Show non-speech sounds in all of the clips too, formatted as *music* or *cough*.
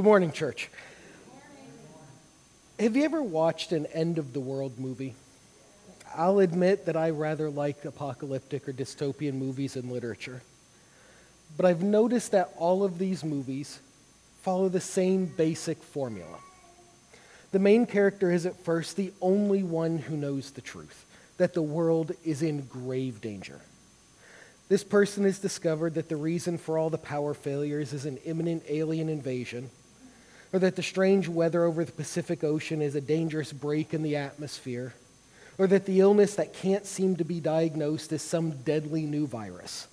Good morning, church. Have you ever watched an end of the world movie? I'll admit that I rather like apocalyptic or dystopian movies and literature. But I've noticed that all of these movies follow the same basic formula. The main character is at first the only one who knows the truth that the world is in grave danger. This person has discovered that the reason for all the power failures is an imminent alien invasion, or that the strange weather over the Pacific Ocean is a dangerous break in the atmosphere, or that the illness that can't seem to be diagnosed is some deadly new virus.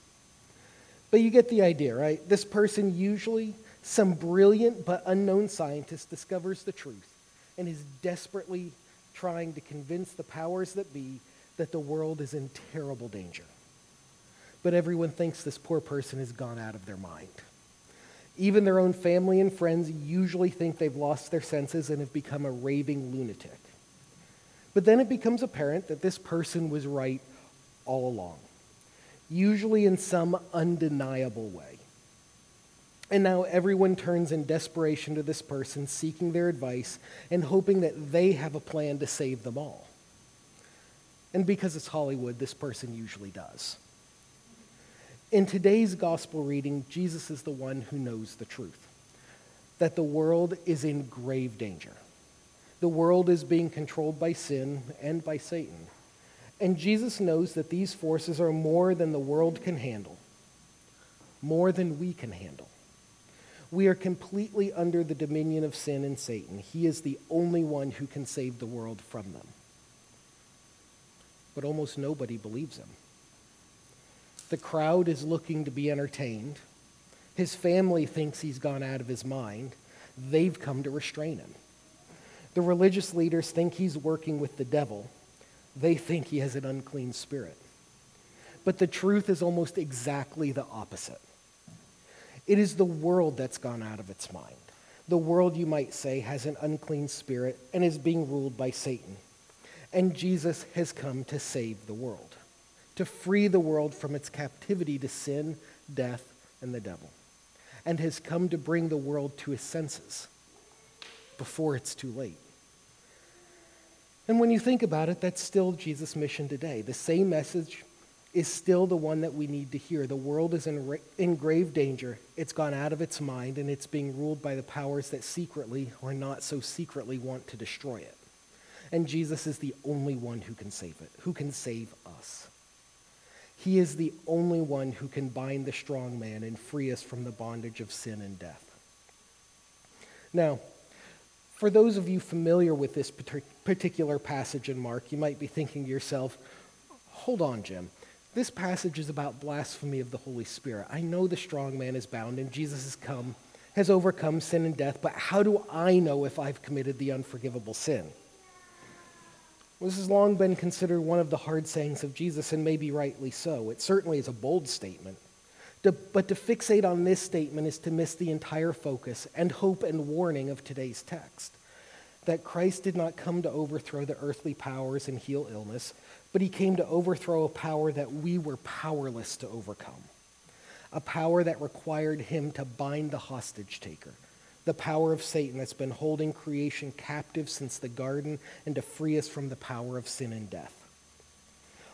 But you get the idea, right? This person, usually some brilliant but unknown scientist, discovers the truth and is desperately trying to convince the powers that be that the world is in terrible danger but everyone thinks this poor person has gone out of their mind. Even their own family and friends usually think they've lost their senses and have become a raving lunatic. But then it becomes apparent that this person was right all along, usually in some undeniable way. And now everyone turns in desperation to this person, seeking their advice and hoping that they have a plan to save them all. And because it's Hollywood, this person usually does. In today's gospel reading, Jesus is the one who knows the truth that the world is in grave danger. The world is being controlled by sin and by Satan. And Jesus knows that these forces are more than the world can handle, more than we can handle. We are completely under the dominion of sin and Satan. He is the only one who can save the world from them. But almost nobody believes him. The crowd is looking to be entertained. His family thinks he's gone out of his mind. They've come to restrain him. The religious leaders think he's working with the devil. They think he has an unclean spirit. But the truth is almost exactly the opposite. It is the world that's gone out of its mind. The world, you might say, has an unclean spirit and is being ruled by Satan. And Jesus has come to save the world to free the world from its captivity to sin, death, and the devil, and has come to bring the world to its senses before it's too late. And when you think about it, that's still Jesus' mission today. The same message is still the one that we need to hear. The world is in, in grave danger. It's gone out of its mind, and it's being ruled by the powers that secretly or not so secretly want to destroy it. And Jesus is the only one who can save it, who can save us. He is the only one who can bind the strong man and free us from the bondage of sin and death. Now, for those of you familiar with this particular passage in Mark, you might be thinking to yourself, hold on, Jim. This passage is about blasphemy of the Holy Spirit. I know the strong man is bound and Jesus has come, has overcome sin and death, but how do I know if I've committed the unforgivable sin? This has long been considered one of the hard sayings of Jesus, and maybe rightly so. It certainly is a bold statement. To, but to fixate on this statement is to miss the entire focus and hope and warning of today's text that Christ did not come to overthrow the earthly powers and heal illness, but he came to overthrow a power that we were powerless to overcome, a power that required him to bind the hostage taker the power of Satan that's been holding creation captive since the garden and to free us from the power of sin and death.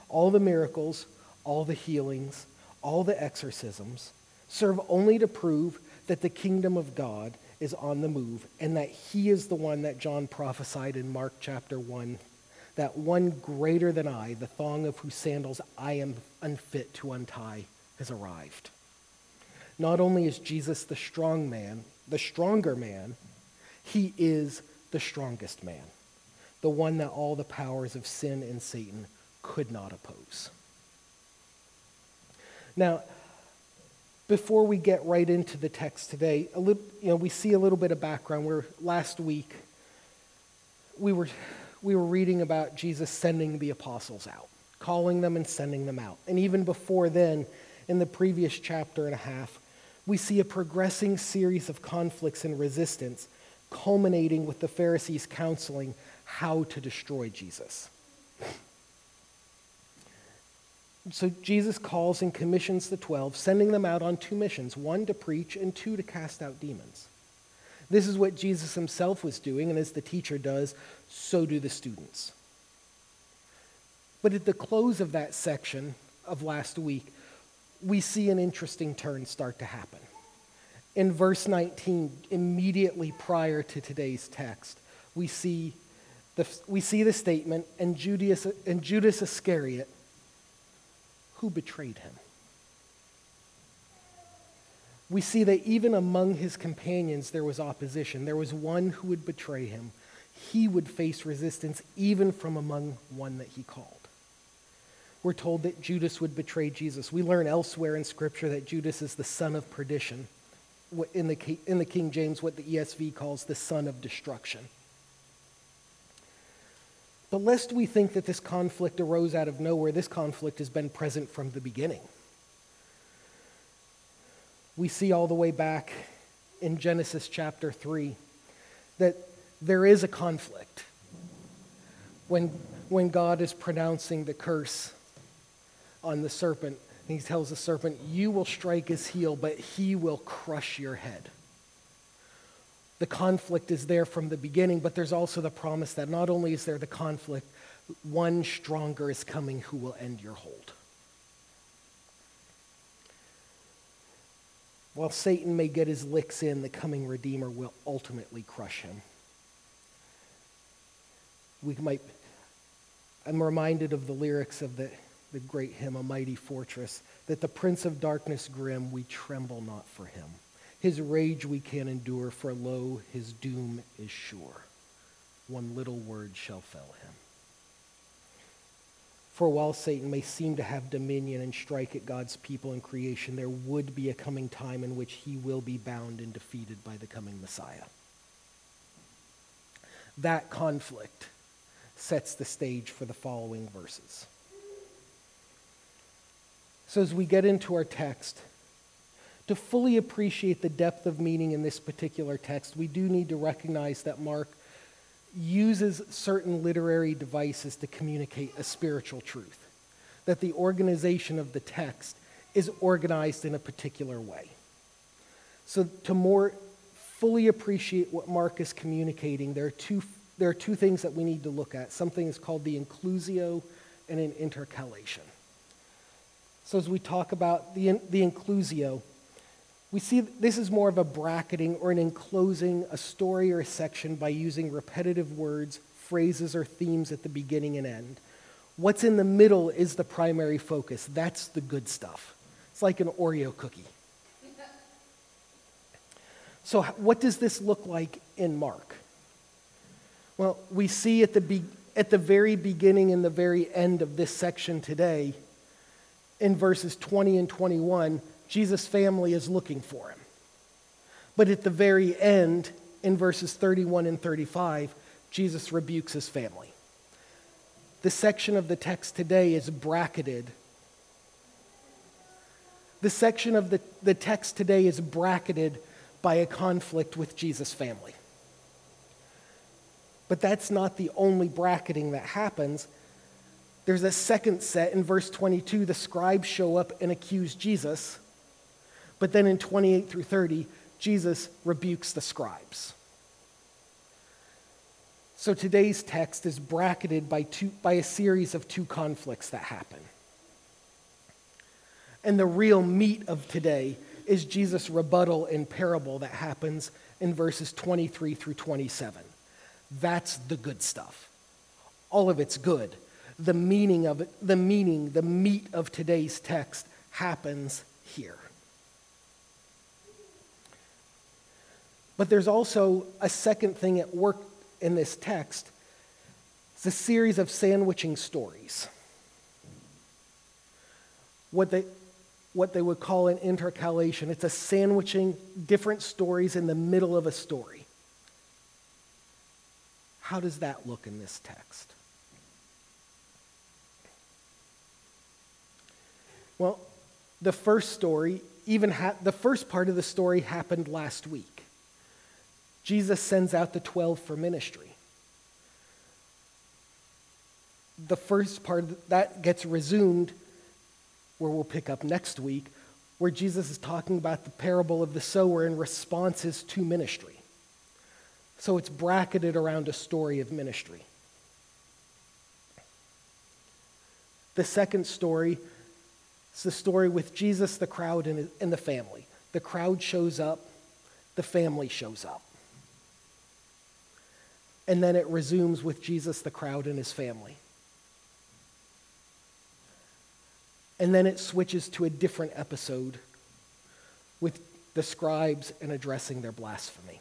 All the miracles, all the healings, all the exorcisms serve only to prove that the kingdom of God is on the move and that he is the one that John prophesied in Mark chapter 1 that one greater than I, the thong of whose sandals I am unfit to untie, has arrived. Not only is Jesus the strong man, the stronger man, he is the strongest man, the one that all the powers of sin and Satan could not oppose. Now, before we get right into the text today, a little, you know, we see a little bit of background where last week we were, we were reading about Jesus sending the apostles out, calling them and sending them out. And even before then, in the previous chapter and a half, we see a progressing series of conflicts and resistance, culminating with the Pharisees counseling how to destroy Jesus. *laughs* So Jesus calls and commissions the 12, sending them out on two missions one to preach and two to cast out demons. This is what Jesus himself was doing, and as the teacher does, so do the students. But at the close of that section of last week, we see an interesting turn start to happen. In verse 19, immediately prior to today's text, we see the, we see the statement, and Judas, and Judas Iscariot, who betrayed him. We see that even among his companions there was opposition. There was one who would betray him. He would face resistance even from among one that he called. We're told that Judas would betray Jesus. We learn elsewhere in Scripture that Judas is the son of perdition. In the, in the King James, what the ESV calls the son of destruction. But lest we think that this conflict arose out of nowhere, this conflict has been present from the beginning. We see all the way back in Genesis chapter 3 that there is a conflict when, when God is pronouncing the curse on the serpent. And he tells the serpent, You will strike his heel, but he will crush your head. The conflict is there from the beginning, but there's also the promise that not only is there the conflict, one stronger is coming who will end your hold. While Satan may get his licks in, the coming Redeemer will ultimately crush him. We might, I'm reminded of the lyrics of the, the great hymn, A Mighty Fortress, that the Prince of Darkness grim, we tremble not for him. His rage we can endure, for lo, his doom is sure. One little word shall fell him. For while Satan may seem to have dominion and strike at God's people and creation, there would be a coming time in which he will be bound and defeated by the coming Messiah. That conflict sets the stage for the following verses. So, as we get into our text, to fully appreciate the depth of meaning in this particular text, we do need to recognize that Mark uses certain literary devices to communicate a spiritual truth, that the organization of the text is organized in a particular way. So, to more fully appreciate what Mark is communicating, there are two, there are two things that we need to look at. Something is called the inclusio and an intercalation. So, as we talk about the, the inclusio, we see this is more of a bracketing or an enclosing a story or a section by using repetitive words, phrases, or themes at the beginning and end. What's in the middle is the primary focus. That's the good stuff. It's like an Oreo cookie. *laughs* So, what does this look like in Mark? Well, we see at the, be- at the very beginning and the very end of this section today, in verses 20 and 21, Jesus' family is looking for him. But at the very end, in verses 31 and 35, Jesus rebukes his family. The section of the text today is bracketed. The section of the, the text today is bracketed by a conflict with Jesus' family. But that's not the only bracketing that happens. There's a second set in verse 22. The scribes show up and accuse Jesus. But then in 28 through 30, Jesus rebukes the scribes. So today's text is bracketed by, two, by a series of two conflicts that happen. And the real meat of today is Jesus' rebuttal in parable that happens in verses 23 through 27. That's the good stuff. All of it's good. The meaning of it, the meaning, the meat of today's text happens here. But there's also a second thing at work in this text. It's a series of sandwiching stories. What they, what they would call an intercalation. It's a sandwiching different stories in the middle of a story. How does that look in this text? Well, the first story, even ha- the first part of the story happened last week. Jesus sends out the 12 for ministry. The first part that gets resumed, where we'll pick up next week, where Jesus is talking about the parable of the sower and responses to ministry. So it's bracketed around a story of ministry. The second story is the story with Jesus, the crowd, and the family. The crowd shows up, the family shows up. And then it resumes with Jesus, the crowd, and his family. And then it switches to a different episode with the scribes and addressing their blasphemy.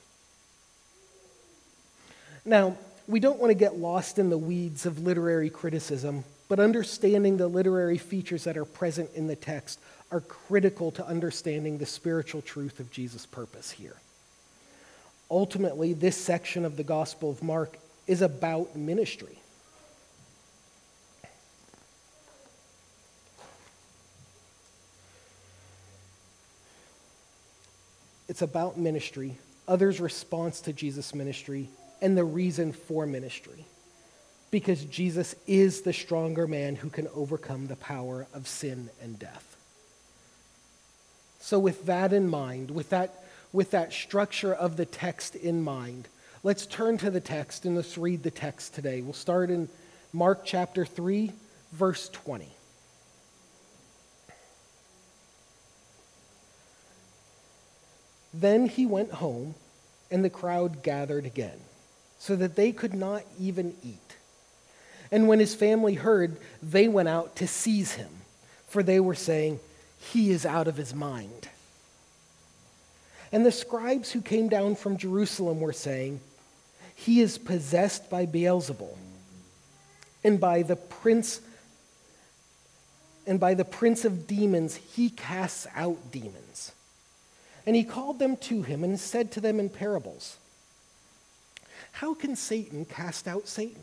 Now, we don't want to get lost in the weeds of literary criticism, but understanding the literary features that are present in the text are critical to understanding the spiritual truth of Jesus' purpose here. Ultimately, this section of the Gospel of Mark is about ministry. It's about ministry, others' response to Jesus' ministry, and the reason for ministry. Because Jesus is the stronger man who can overcome the power of sin and death. So, with that in mind, with that, with that structure of the text in mind, let's turn to the text and let's read the text today. We'll start in Mark chapter 3, verse 20. Then he went home, and the crowd gathered again, so that they could not even eat. And when his family heard, they went out to seize him, for they were saying, He is out of his mind. And the scribes who came down from Jerusalem were saying, He is possessed by Beelzebul, and by the prince and by the prince of demons he casts out demons. And he called them to him and said to them in parables How can Satan cast out Satan?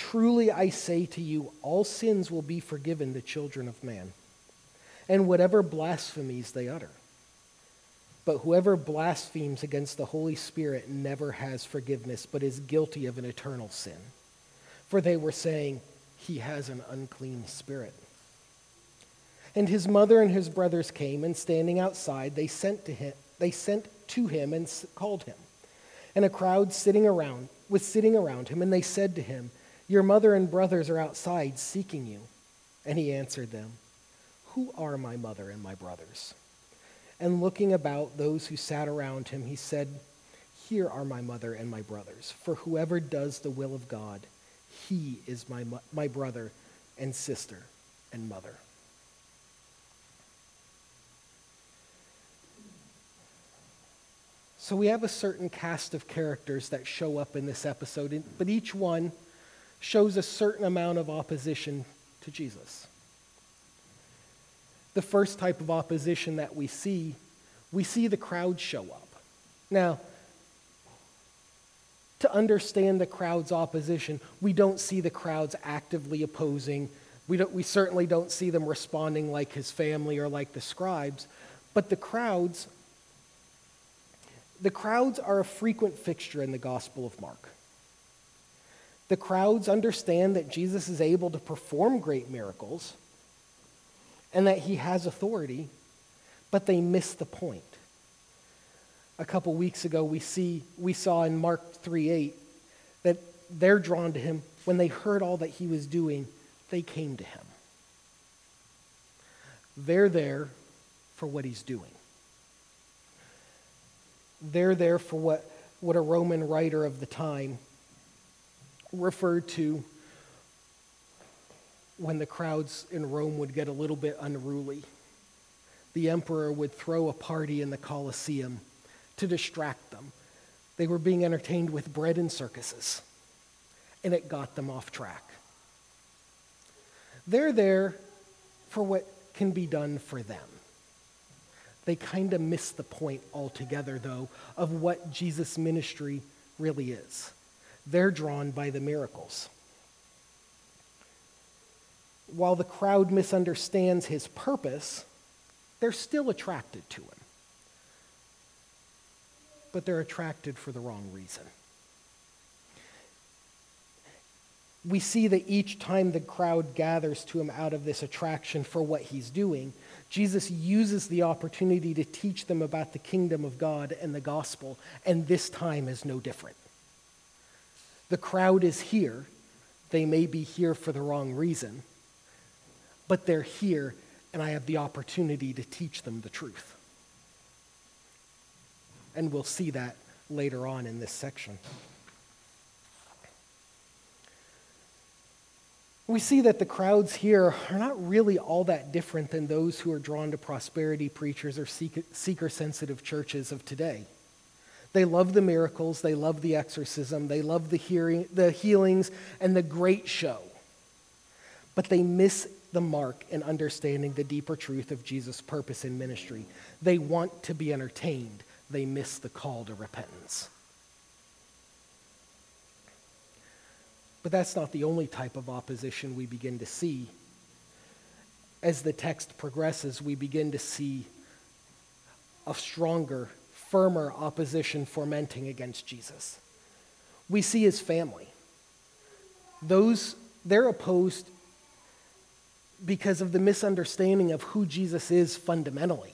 Truly I say to you, all sins will be forgiven the children of man, and whatever blasphemies they utter. But whoever blasphemes against the Holy Spirit never has forgiveness, but is guilty of an eternal sin. For they were saying, He has an unclean spirit. And his mother and his brothers came, and standing outside, they sent to him, they sent to him and called him. And a crowd sitting around was sitting around him, and they said to him, Your mother and brothers are outside seeking you. And he answered them, Who are my mother and my brothers? And looking about those who sat around him, he said, Here are my mother and my brothers. For whoever does the will of God, he is my, my brother and sister and mother. So we have a certain cast of characters that show up in this episode, but each one shows a certain amount of opposition to Jesus. The first type of opposition that we see, we see the crowd show up. Now, to understand the crowd's opposition, we don't see the crowds actively opposing. We, don't, we certainly don't see them responding like his family or like the scribes, but the crowds the crowds are a frequent fixture in the Gospel of Mark. The crowds understand that Jesus is able to perform great miracles and that he has authority, but they miss the point. A couple weeks ago, we, see, we saw in Mark 3 8 that they're drawn to him. When they heard all that he was doing, they came to him. They're there for what he's doing. They're there for what, what a Roman writer of the time referred to when the crowds in Rome would get a little bit unruly. The emperor would throw a party in the Colosseum to distract them. They were being entertained with bread and circuses, and it got them off track. They're there for what can be done for them. They kind of miss the point altogether, though, of what Jesus' ministry really is. They're drawn by the miracles. While the crowd misunderstands his purpose, they're still attracted to him. But they're attracted for the wrong reason. We see that each time the crowd gathers to him out of this attraction for what he's doing, Jesus uses the opportunity to teach them about the kingdom of God and the gospel, and this time is no different. The crowd is here. They may be here for the wrong reason, but they're here, and I have the opportunity to teach them the truth. And we'll see that later on in this section. We see that the crowds here are not really all that different than those who are drawn to prosperity preachers or seeker sensitive churches of today. They love the miracles, they love the exorcism, they love the, hearing, the healings, and the great show. But they miss the mark in understanding the deeper truth of Jesus' purpose in ministry. They want to be entertained, they miss the call to repentance. But that's not the only type of opposition we begin to see. As the text progresses, we begin to see a stronger firmer opposition fomenting against Jesus. We see his family. Those, they're opposed because of the misunderstanding of who Jesus is fundamentally.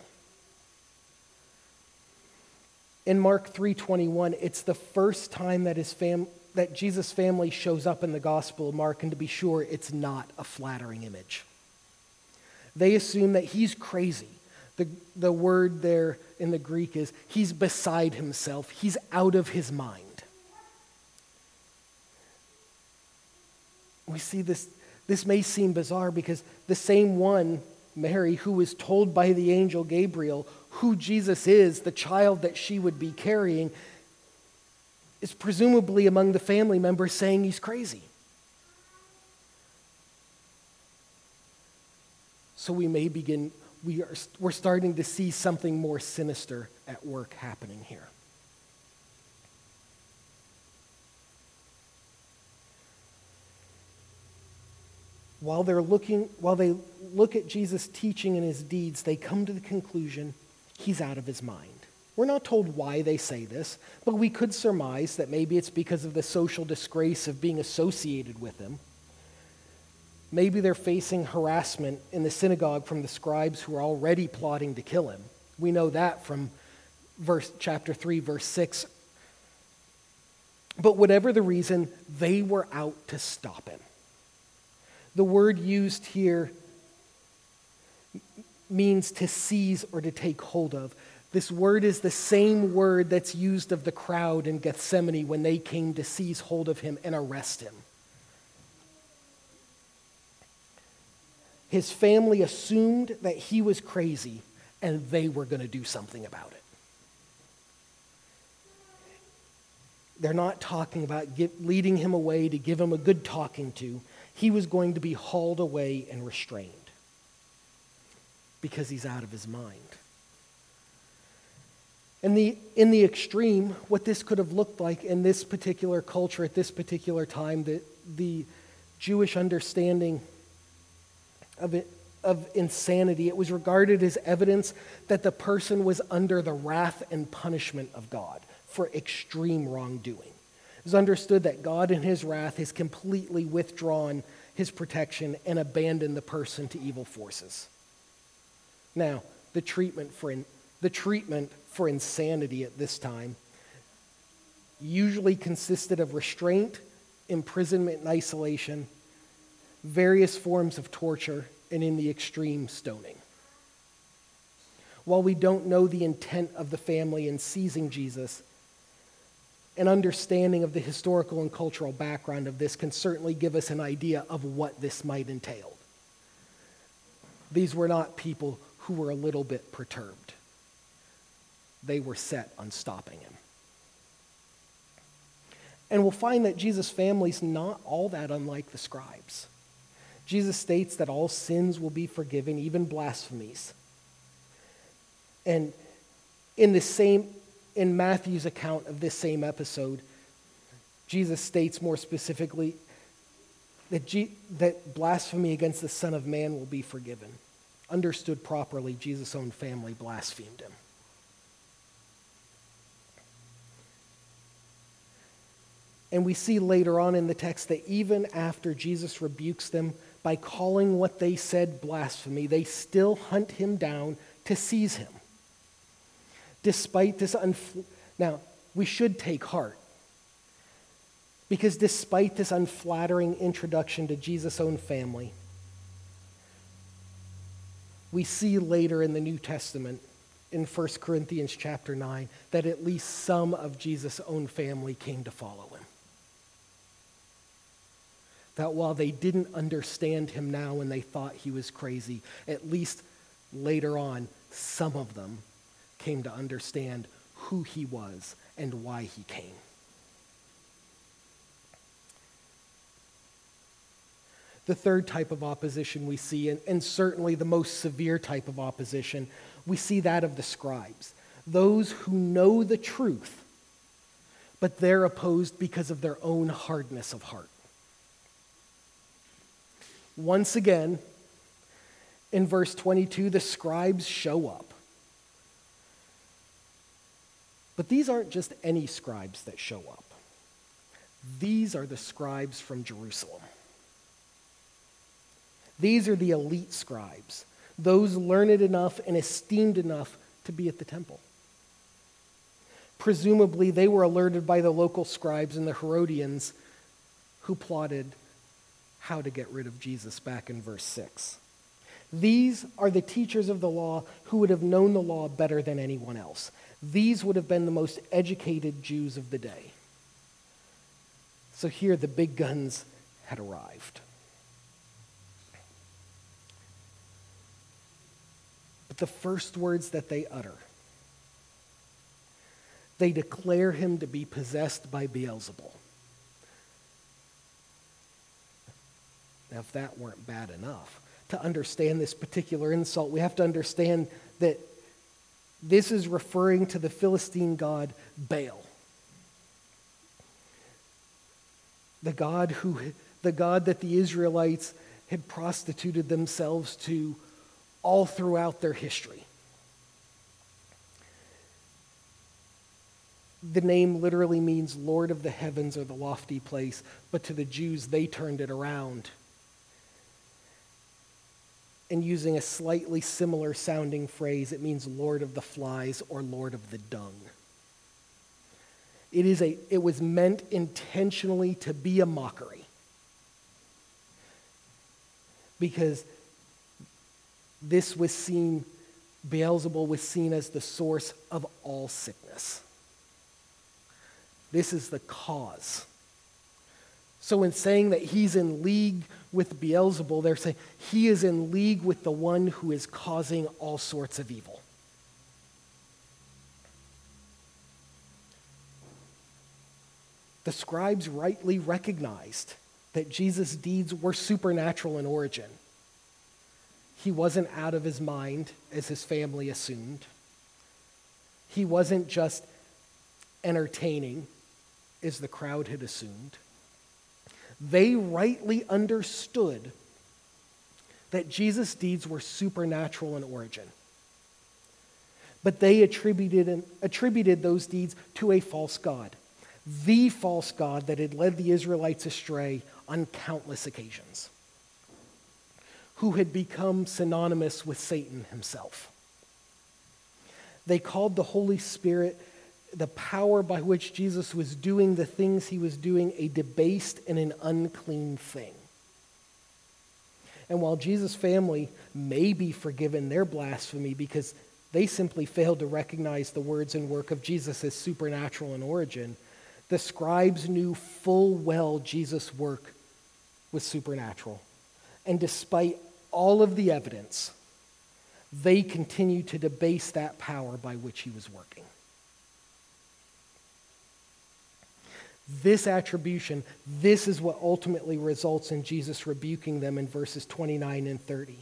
In Mark 3:21, it's the first time that his fam- that Jesus' family shows up in the Gospel of Mark, and to be sure, it's not a flattering image. They assume that he's crazy, the, the word there in the Greek is he's beside himself, he's out of his mind. We see this, this may seem bizarre because the same one, Mary, who was told by the angel Gabriel who Jesus is, the child that she would be carrying, is presumably among the family members saying he's crazy. So we may begin we are, we're starting to see something more sinister at work happening here. While they're looking, while they look at Jesus' teaching and his deeds, they come to the conclusion he's out of his mind. We're not told why they say this, but we could surmise that maybe it's because of the social disgrace of being associated with him Maybe they're facing harassment in the synagogue from the scribes who are already plotting to kill him. We know that from verse chapter 3 verse 6. But whatever the reason, they were out to stop him. The word used here means to seize or to take hold of. This word is the same word that's used of the crowd in Gethsemane when they came to seize hold of him and arrest him. His family assumed that he was crazy and they were going to do something about it. They're not talking about get, leading him away to give him a good talking to. He was going to be hauled away and restrained because he's out of his mind. In the, in the extreme, what this could have looked like in this particular culture at this particular time, the, the Jewish understanding of, it, of insanity. It was regarded as evidence that the person was under the wrath and punishment of God for extreme wrongdoing. It was understood that God, in his wrath, has completely withdrawn his protection and abandoned the person to evil forces. Now, the treatment for, in, the treatment for insanity at this time usually consisted of restraint, imprisonment, and isolation various forms of torture, and in the extreme, stoning. While we don't know the intent of the family in seizing Jesus, an understanding of the historical and cultural background of this can certainly give us an idea of what this might entail. These were not people who were a little bit perturbed, they were set on stopping him. And we'll find that Jesus' family is not all that unlike the scribes. Jesus states that all sins will be forgiven, even blasphemies. And in the same, in Matthew's account of this same episode, Jesus states more specifically that, G, that blasphemy against the Son of Man will be forgiven. Understood properly, Jesus' own family blasphemed him. And we see later on in the text that even after Jesus rebukes them by calling what they said blasphemy, they still hunt him down to seize him. Despite this, unf- now we should take heart because despite this unflattering introduction to Jesus' own family, we see later in the New Testament, in 1 Corinthians chapter 9, that at least some of Jesus' own family came to follow him. That while they didn't understand him now and they thought he was crazy, at least later on, some of them came to understand who he was and why he came. The third type of opposition we see, and, and, certainly the most severe type of opposition, we see that of the scribes. Those who know the truth, but they're opposed because of their own hardness of heart. Once again, in verse 22, the scribes show up. But these aren't just any scribes that show up, these are the scribes from Jerusalem. These are the elite scribes, those learned enough and esteemed enough to be at the temple. Presumably, they were alerted by the local scribes and the Herodians who plotted how to get rid of Jesus back in verse 6. These are the teachers of the law who would have known the law better than anyone else. These would have been the most educated Jews of the day. So here the big guns had arrived. But the first words that they utter. They declare him to be possessed by Beelzebul. If that weren't bad enough, to understand this particular insult, we have to understand that this is referring to the Philistine god Baal. The god who the god that the Israelites had prostituted themselves to all throughout their history. The name literally means Lord of the heavens or the lofty place, but to the Jews, they turned it around. And using a slightly similar sounding phrase, it means Lord of the flies or Lord of the dung. It, is a, it was meant intentionally to be a mockery. Because this was seen, Beelzebul was seen as the source of all sickness. This is the cause. So, in saying that he's in league with Beelzebul, they're saying he is in league with the one who is causing all sorts of evil. The scribes rightly recognized that Jesus' deeds were supernatural in origin. He wasn't out of his mind, as his family assumed. He wasn't just entertaining, as the crowd had assumed. They rightly understood that Jesus' deeds were supernatural in origin. But they attributed, attributed those deeds to a false God, the false God that had led the Israelites astray on countless occasions who had become synonymous with Satan himself. They called the Holy Spirit the power by which Jesus was doing the things he was doing a debased and an unclean thing. And while Jesus' family may be forgiven their blasphemy because they simply failed to recognize the words and work of Jesus as supernatural in origin, the scribes knew full well Jesus' work was supernatural. And despite all of the evidence, they continue to debase that power by which he was working. This attribution, this is what ultimately results in Jesus rebuking them in verses 29 and 30.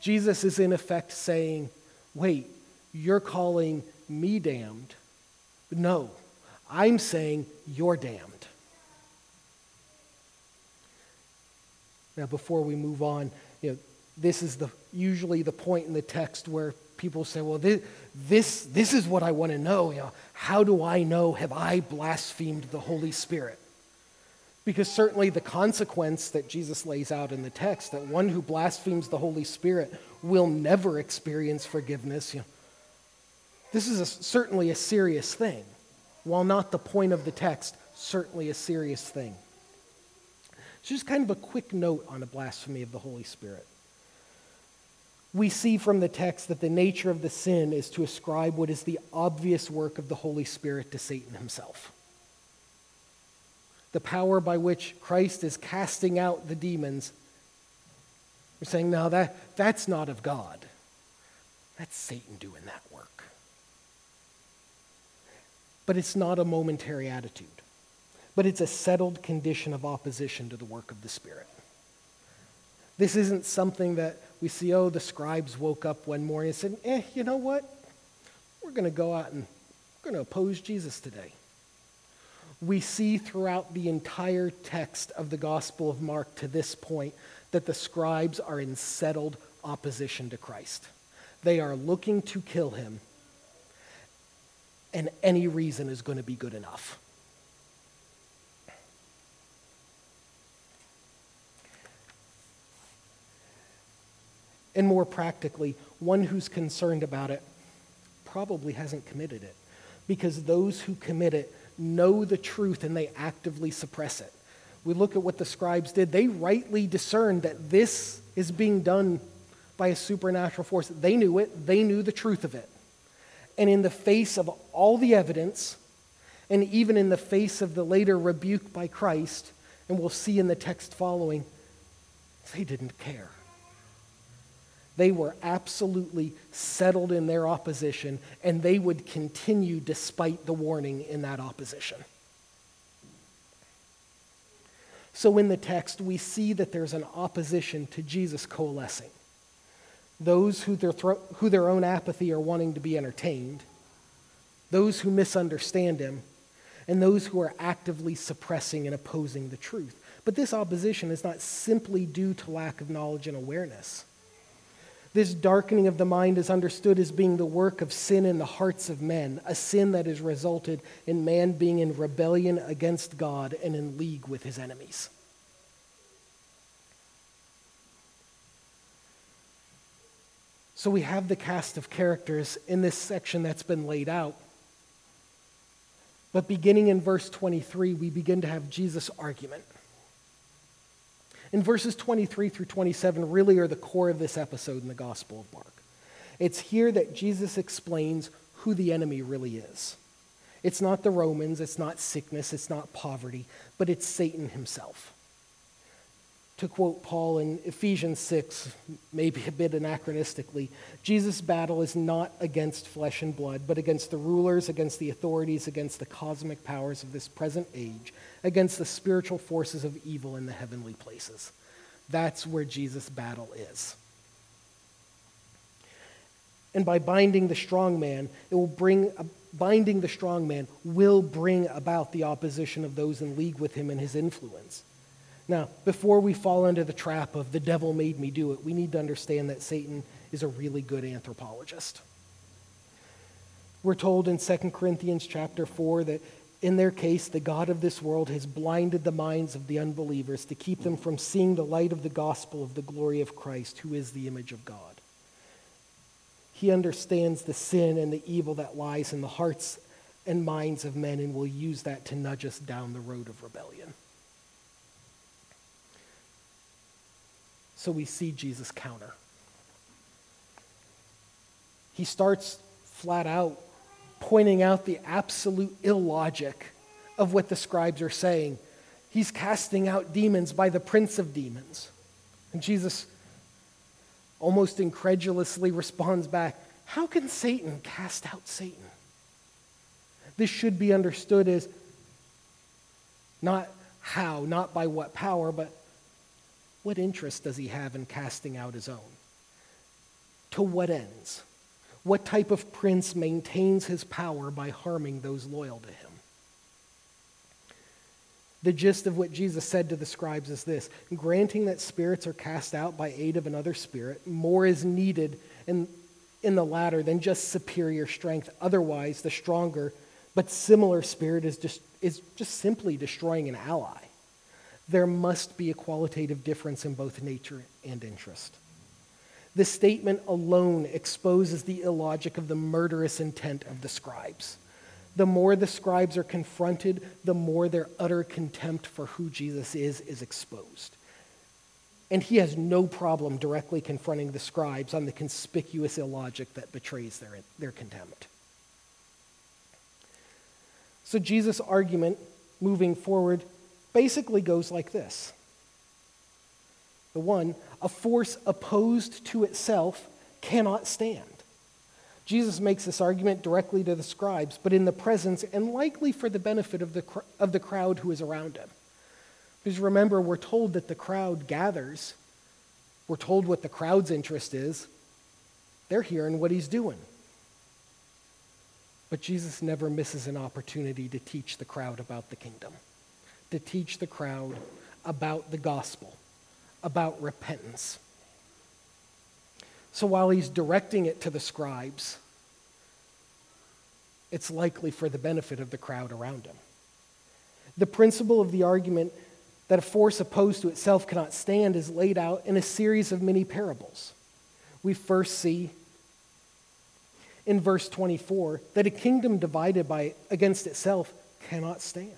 Jesus is in effect saying, wait, you're calling me damned. No, I'm saying you're damned. Now, before we move on, you know, this is the, usually the point in the text where people say, well, this, this, this is what I want to know. You know. How do I know? Have I blasphemed the Holy Spirit? Because certainly the consequence that Jesus lays out in the text, that one who blasphemes the Holy Spirit will never experience forgiveness. You know, this is a, certainly a serious thing. While not the point of the text, certainly a serious thing. So, just kind of a quick note on the blasphemy of the Holy Spirit. We see from the text that the nature of the sin is to ascribe what is the obvious work of the Holy Spirit to Satan himself. The power by which Christ is casting out the demons. We're saying, no, that, that's not of God. That's Satan doing that work. But it's not a momentary attitude but it's a settled condition of opposition to the work of the Spirit. This isn't something that we see, oh, the scribes woke up one morning and said, eh, you know what? We're going to go out and we're going to oppose Jesus today. We see throughout the entire text of the Gospel of Mark to this point that the scribes are in settled opposition to Christ. They are looking to kill him, and any reason is going to be good enough. And more practically, one who's concerned about it probably hasn't committed it. Because those who commit it know the truth and they actively suppress it. We look at what the scribes did. They rightly discerned that this is being done by a supernatural force. They knew it, they knew the truth of it. And in the face of all the evidence, and even in the face of the later rebuke by Christ, and we'll see in the text following, they didn't care. They were absolutely settled in their opposition, and they would continue despite the warning in that opposition. So, in the text, we see that there's an opposition to Jesus coalescing. Those who their, thro- who their own apathy are wanting to be entertained, those who misunderstand him, and those who are actively suppressing and opposing the truth. But this opposition is not simply due to lack of knowledge and awareness. This darkening of the mind is understood as being the work of sin in the hearts of men, a sin that has resulted in man being in rebellion against God and in league with his enemies. So we have the cast of characters in this section that's been laid out. But beginning in verse 23, we begin to have Jesus' argument. And verses 23 through 27 really are the core of this episode in the Gospel of Mark. It's here that Jesus explains who the enemy really is. It's not the Romans, it's not sickness, it's not poverty, but it's Satan himself to quote Paul in Ephesians 6, maybe a bit anachronistically, Jesus' battle is not against flesh and blood, but against the rulers, against the authorities, against the cosmic powers of this present age, against the spiritual forces of evil in the heavenly places. That's where Jesus' battle is. And by binding the strong man, it will bring uh, binding the strong man will bring about the opposition of those in league with him and his influence. Now, before we fall into the trap of the devil made me do it, we need to understand that Satan is a really good anthropologist. We're told in 2 Corinthians chapter 4 that in their case, the God of this world has blinded the minds of the unbelievers to keep them from seeing the light of the gospel of the glory of Christ, who is the image of God. He understands the sin and the evil that lies in the hearts and minds of men and will use that to nudge us down the road of rebellion. So we see Jesus counter. He starts flat out pointing out the absolute illogic of what the scribes are saying. He's casting out demons by the prince of demons. And Jesus almost incredulously responds back, How can Satan cast out Satan? This should be understood as not how, not by what power, but what interest does he have in casting out his own? To what ends? What type of prince maintains his power by harming those loyal to him? The gist of what Jesus said to the scribes is this granting that spirits are cast out by aid of another spirit, more is needed in, in the latter than just superior strength. Otherwise, the stronger but similar spirit is just, is just simply destroying an ally. There must be a qualitative difference in both nature and interest. This statement alone exposes the illogic of the murderous intent of the scribes. The more the scribes are confronted, the more their utter contempt for who Jesus is is exposed. And he has no problem directly confronting the scribes on the conspicuous illogic that betrays their, their contempt. So Jesus' argument moving forward basically goes like this The one, a force opposed to itself cannot stand. Jesus makes this argument directly to the scribes, but in the presence and likely for the benefit of the, of the crowd who is around him. Because remember, we're told that the crowd gathers. We're told what the crowd's interest is. They're hearing what he's doing. But Jesus never misses an opportunity to teach the crowd about the kingdom, to teach the crowd about the gospel, about repentance. So while he's directing it to the scribes, it's likely for the benefit of the crowd around him. The principle of the argument that a force opposed to itself cannot stand is laid out in a series of many parables. We first see in verse 24 that a kingdom divided by, against itself cannot stand.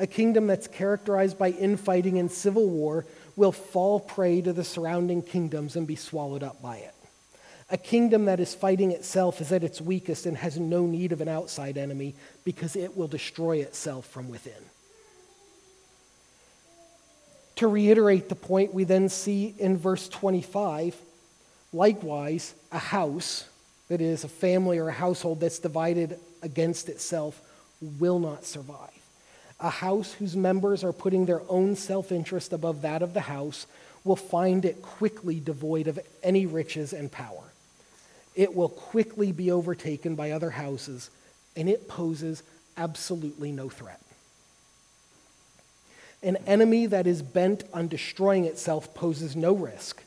A kingdom that's characterized by infighting and civil war will fall prey to the surrounding kingdoms and be swallowed up by it. A kingdom that is fighting itself is at its weakest and has no need of an outside enemy because it will destroy itself from within. To reiterate the point, we then see in verse 25 likewise, a house, that is, a family or a household that's divided against itself, will not survive. A house whose members are putting their own self interest above that of the house will find it quickly devoid of any riches and power. It will quickly be overtaken by other houses, and it poses absolutely no threat. An enemy that is bent on destroying itself poses no risk.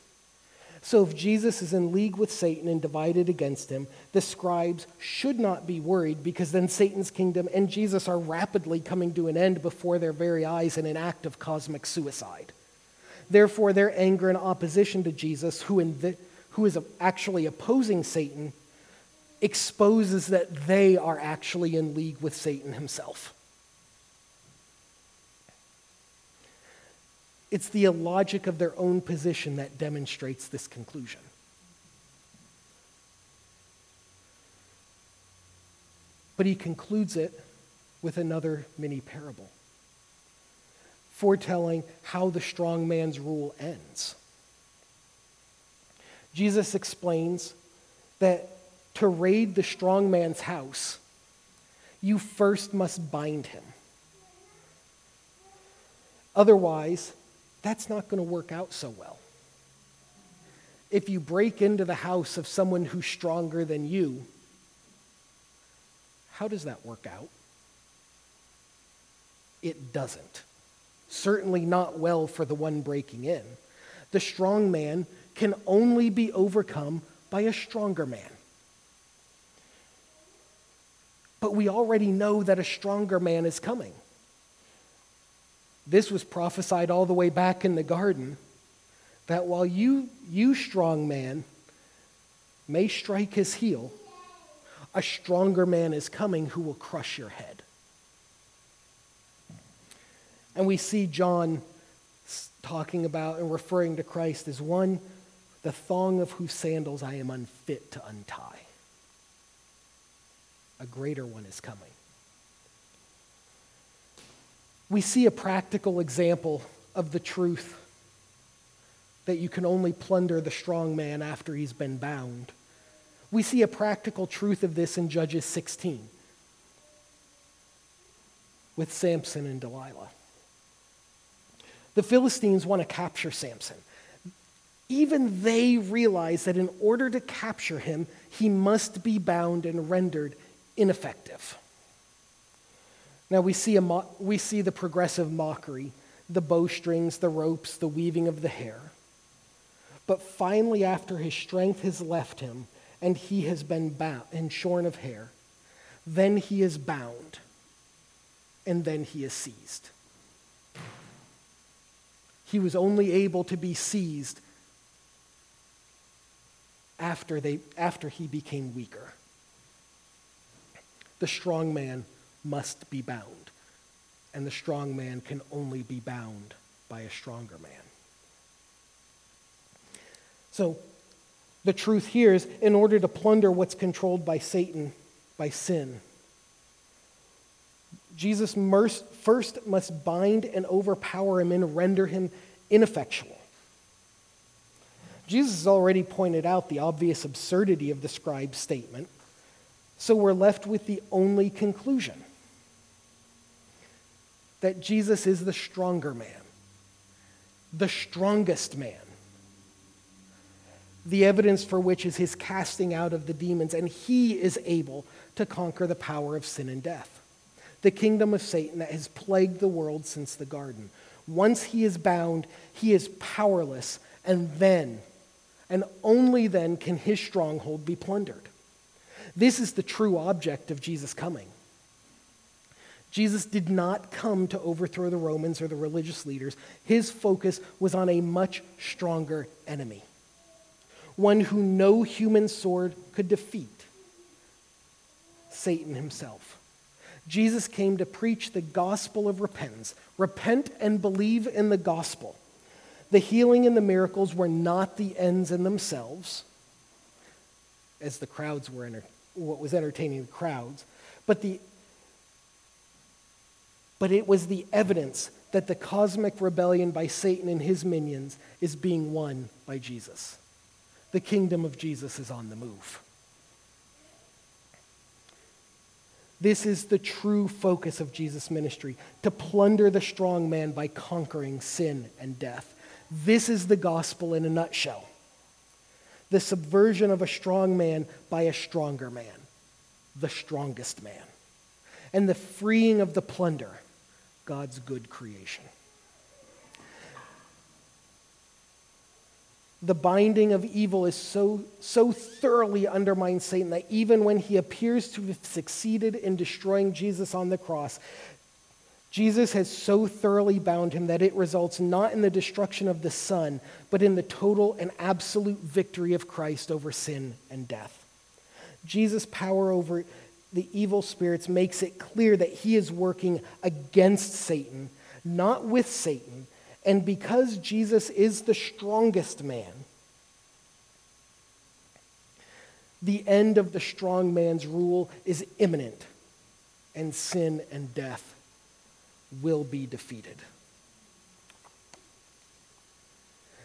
So, if Jesus is in league with Satan and divided against him, the scribes should not be worried because then Satan's kingdom and Jesus are rapidly coming to an end before their very eyes in an act of cosmic suicide. Therefore, their anger and opposition to Jesus, who, the, who is actually opposing Satan, exposes that they are actually in league with Satan himself. It's the illogic of their own position that demonstrates this conclusion. But he concludes it with another mini parable, foretelling how the strong man's rule ends. Jesus explains that to raid the strong man's house, you first must bind him. Otherwise, that's not going to work out so well. If you break into the house of someone who's stronger than you, how does that work out? It doesn't. Certainly not well for the one breaking in. The strong man can only be overcome by a stronger man. But we already know that a stronger man is coming. This was prophesied all the way back in the garden that while you, you strong man, may strike his heel, a stronger man is coming who will crush your head. And we see John talking about and referring to Christ as one, the thong of whose sandals I am unfit to untie. A greater one is coming we see a practical example of the truth that you can only plunder the strong man after he's been bound. We see a practical truth of this in Judges 16 with Samson and Delilah. The Philistines want to capture Samson. even they realize that in order to capture him, he must be bound and rendered ineffective. Now we see, a mo- we see the progressive mockery, the bowstrings, the ropes, the weaving of the hair. But finally, after his strength has left him and he has been bound and shorn of hair, then he is bound and then he is seized. He was only able to be seized after, they, after he became weaker. The strong man must be bound, and the strong man can only be bound by a stronger man. So, the truth here is in order to plunder what's controlled by Satan, by sin, Jesus first must bind and overpower him and render him ineffectual. Jesus has already pointed out the obvious absurdity of the scribe's statement, so we're left with the only conclusion that Jesus is the stronger man, the strongest man. The evidence for which is his casting out of the demons, and he is able to conquer the power of sin and death. The kingdom of Satan that has plagued the world since the garden. Once he is bound, he is powerless, and then, and only then, can his stronghold be plundered. This is the true object of Jesus' coming. Jesus did not come to overthrow the Romans or the religious leaders. His focus was on a much stronger enemy, one who no human sword could defeat Satan himself. Jesus came to preach the gospel of repentance. Repent and believe in the gospel. The healing and the miracles were not the ends in themselves, as the crowds were, enter- what was entertaining the crowds, but the but it was the evidence that the cosmic rebellion by Satan and his minions is being won by Jesus. The kingdom of Jesus is on the move. This is the true focus of Jesus' ministry to plunder the strong man by conquering sin and death. This is the gospel in a nutshell the subversion of a strong man by a stronger man, the strongest man, and the freeing of the plunder God's good creation. The binding of evil is so, so thoroughly undermines Satan that even when he appears to have succeeded in destroying Jesus on the cross, Jesus has so thoroughly bound him that it results not in the destruction of the Son, but in the total and absolute victory of Christ over sin and death. Jesus' power over the evil spirits makes it clear that he is working against Satan, not with Satan. And because Jesus is the strongest man, the end of the strong man's rule is imminent, and sin and death will be defeated.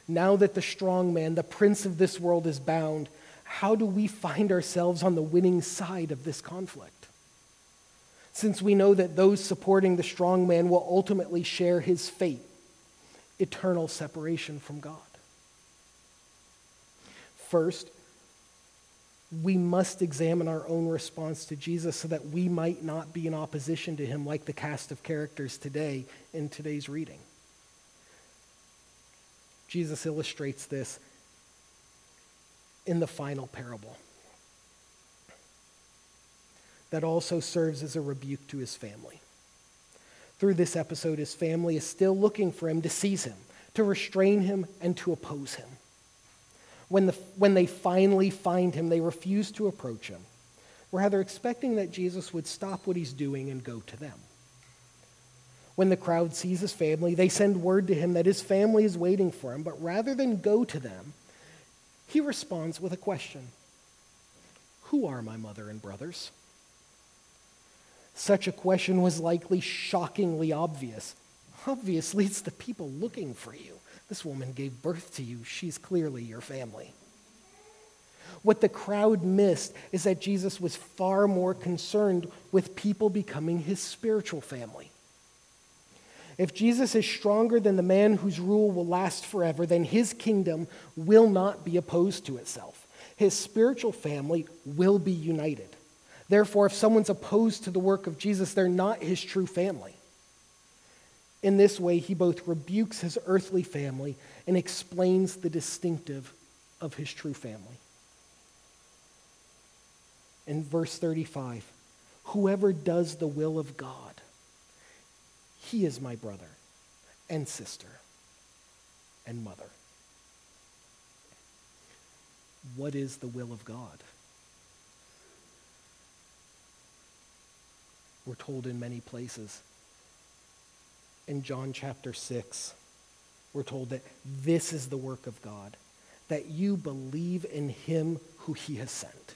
Now that the strong man, the prince of this world, is bound, how do we find ourselves on the winning side of this conflict? Since we know that those supporting the strong man will ultimately share his fate eternal separation from God. First, we must examine our own response to Jesus so that we might not be in opposition to him like the cast of characters today in today's reading. Jesus illustrates this in the final parable that also serves as a rebuke to his family. Through this episode, his family is still looking for him to seize him, to restrain him, and to oppose him. When, the, when they finally find him, they refuse to approach him, rather expecting that Jesus would stop what he's doing and go to them. When the crowd sees his family, they send word to him that his family is waiting for him, but rather than go to them, he responds with a question Who are my mother and brothers? Such a question was likely shockingly obvious. Obviously, it's the people looking for you. This woman gave birth to you. She's clearly your family. What the crowd missed is that Jesus was far more concerned with people becoming his spiritual family. If Jesus is stronger than the man whose rule will last forever, then his kingdom will not be opposed to itself. His spiritual family will be united. Therefore, if someone's opposed to the work of Jesus, they're not his true family. In this way, he both rebukes his earthly family and explains the distinctive of his true family. In verse 35, whoever does the will of God, he is my brother and sister and mother. What is the will of God? We're told in many places. In John chapter 6, we're told that this is the work of God, that you believe in him who he has sent.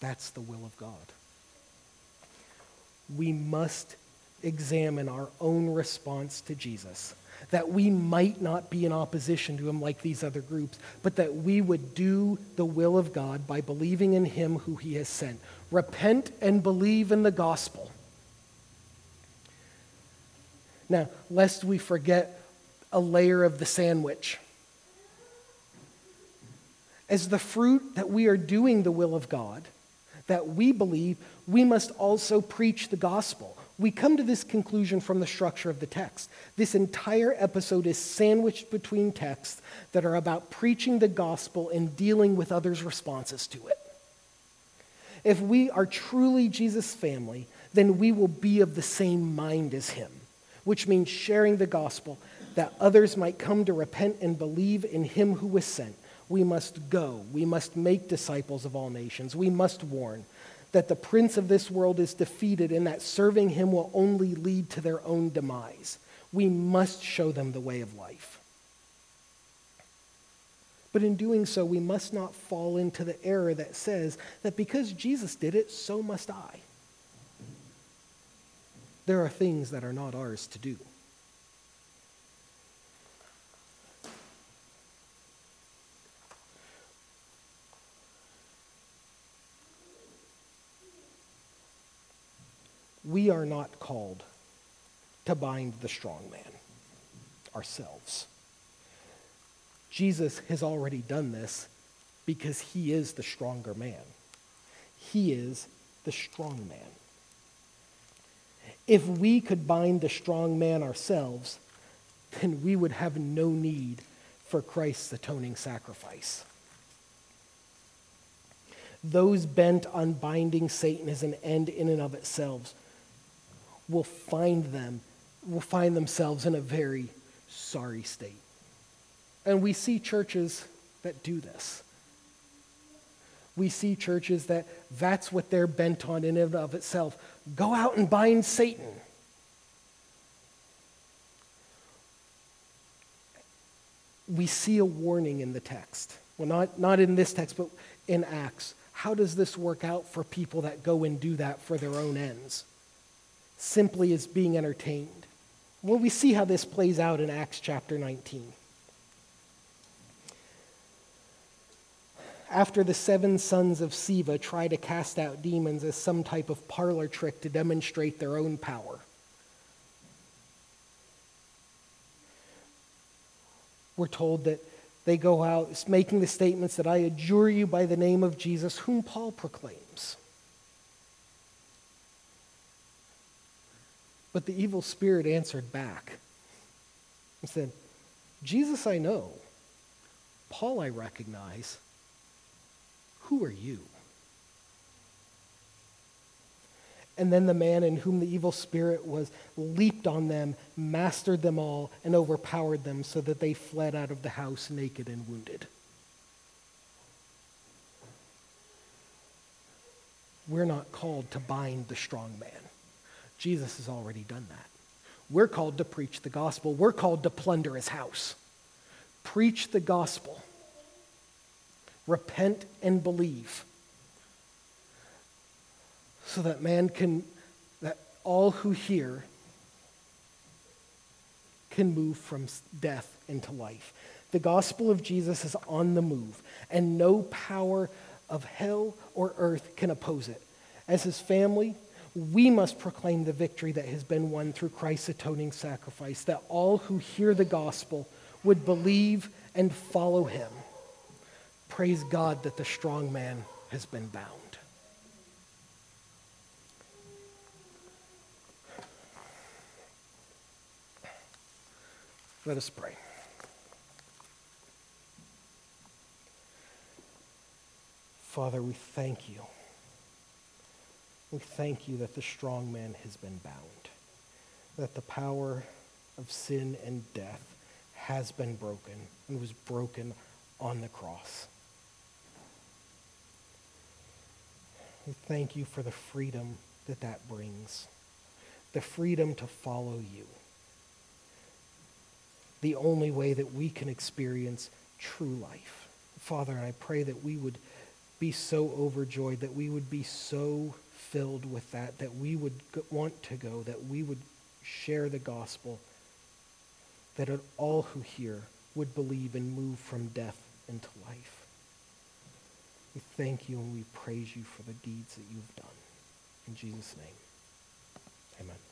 That's the will of God. We must examine our own response to Jesus, that we might not be in opposition to him like these other groups, but that we would do the will of God by believing in him who he has sent. Repent and believe in the gospel. Now, lest we forget a layer of the sandwich. As the fruit that we are doing the will of God, that we believe, we must also preach the gospel. We come to this conclusion from the structure of the text. This entire episode is sandwiched between texts that are about preaching the gospel and dealing with others' responses to it. If we are truly Jesus' family, then we will be of the same mind as him, which means sharing the gospel that others might come to repent and believe in him who was sent we must go. We must make disciples of all nations. We must warn that the prince of this world is defeated and that serving him will only lead to their own demise. We must show them the way of life. But in doing so, we must not fall into the error that says that because Jesus did it, so must I. There are things that are not ours to do. We are not called to bind the strong man ourselves. Jesus has already done this because he is the stronger man. He is the strong man. If we could bind the strong man ourselves, then we would have no need for Christ's atoning sacrifice. Those bent on binding Satan as an end in and of itself will find them, will find themselves in a very sorry state. And we see churches that do this. We see churches that that's what they're bent on in and of itself. Go out and bind Satan. We see a warning in the text. Well, not, not in this text, but in Acts. How does this work out for people that go and do that for their own ends? Simply as being entertained. Well, we see how this plays out in Acts chapter 19. After the seven sons of Sceva try to cast out demons as some type of parlor trick to demonstrate their own power, we're told that they go out making the statements that I adjure you by the name of Jesus, whom Paul proclaims. But the evil spirit answered back and said, Jesus I know, Paul I recognize. Who are you? And then the man in whom the evil spirit was leaped on them, mastered them all, and overpowered them so that they fled out of the house naked and wounded. We're not called to bind the strong man. Jesus has already done that. We're called to preach the gospel. We're called to plunder his house. Preach the gospel. Repent and believe. So that man can, that all who hear can move from death into life. The gospel of Jesus is on the move, and no power of hell or earth can oppose it. As his family, we must proclaim the victory that has been won through Christ's atoning sacrifice, that all who hear the gospel would believe and follow him. Praise God that the strong man has been bound. Let us pray. Father, we thank you. We thank you that the strong man has been bound, that the power of sin and death has been broken and was broken on the cross. We thank you for the freedom that that brings, the freedom to follow you, the only way that we can experience true life. Father, I pray that we would be so overjoyed, that we would be so filled with that, that we would want to go, that we would share the gospel, that all who hear would believe and move from death into life. We thank you and we praise you for the deeds that you've done. In Jesus' name, amen.